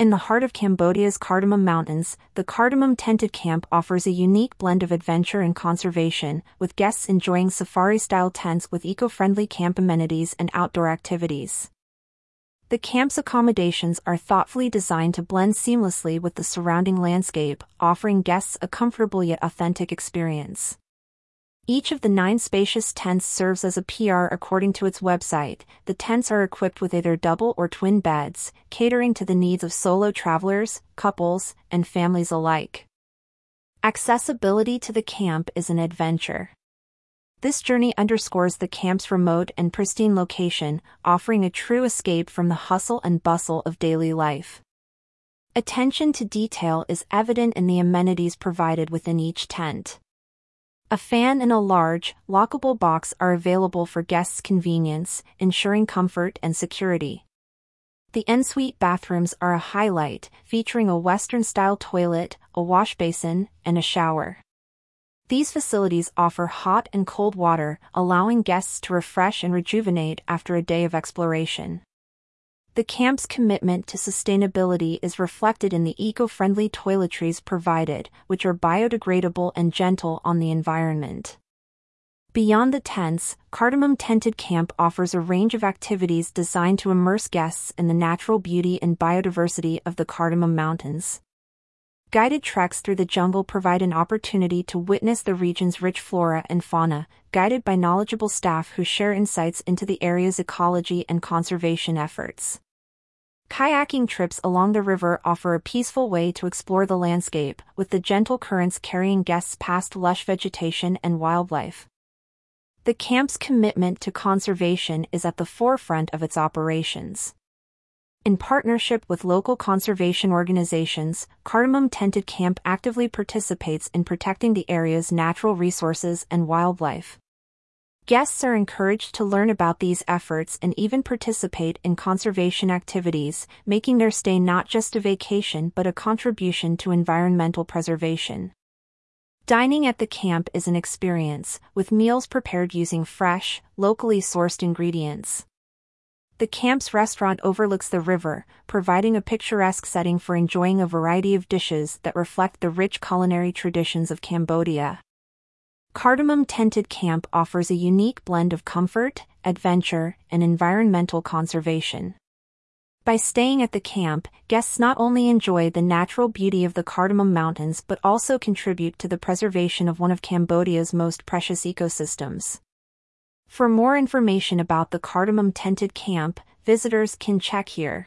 In the heart of Cambodia's Cardamom Mountains, the Cardamom Tented Camp offers a unique blend of adventure and conservation, with guests enjoying safari-style tents with eco-friendly camp amenities and outdoor activities. The camp's accommodations are thoughtfully designed to blend seamlessly with the surrounding landscape, offering guests a comfortable yet authentic experience. Each of the nine spacious tents serves as a PR according to its website. The tents are equipped with either double or twin beds, catering to the needs of solo travelers, couples, and families alike. Accessibility to the camp is an adventure. This journey underscores the camp's remote and pristine location, offering a true escape from the hustle and bustle of daily life. Attention to detail is evident in the amenities provided within each tent. A fan and a large, lockable box are available for guests' convenience, ensuring comfort and security. The ensuite bathrooms are a highlight, featuring a Western-style toilet, a wash basin, and a shower. These facilities offer hot and cold water, allowing guests to refresh and rejuvenate after a day of exploration. The camp's commitment to sustainability is reflected in the eco-friendly toiletries provided, which are biodegradable and gentle on the environment. Beyond the tents, Cardamom Tented Camp offers a range of activities designed to immerse guests in the natural beauty and biodiversity of the Cardamom Mountains. Guided treks through the jungle provide an opportunity to witness the region's rich flora and fauna, guided by knowledgeable staff who share insights into the area's ecology and conservation efforts. Kayaking trips along the river offer a peaceful way to explore the landscape, with the gentle currents carrying guests past lush vegetation and wildlife. The camp's commitment to conservation is at the forefront of its operations. In partnership with local conservation organizations, Cardamom Tented Camp actively participates in protecting the area's natural resources and wildlife. Guests are encouraged to learn about these efforts and even participate in conservation activities, making their stay not just a vacation but a contribution to environmental preservation. Dining at the camp is an experience, with meals prepared using fresh, locally sourced ingredients. The camp's restaurant overlooks the river, providing a picturesque setting for enjoying a variety of dishes that reflect the rich culinary traditions of Cambodia. Cardamom Tented Camp offers a unique blend of comfort, adventure, and environmental conservation. By staying at the camp, guests not only enjoy the natural beauty of the Cardamom Mountains but also contribute to the preservation of one of Cambodia's most precious ecosystems. For more information about the Cardamom Tented Camp, visitors can check here.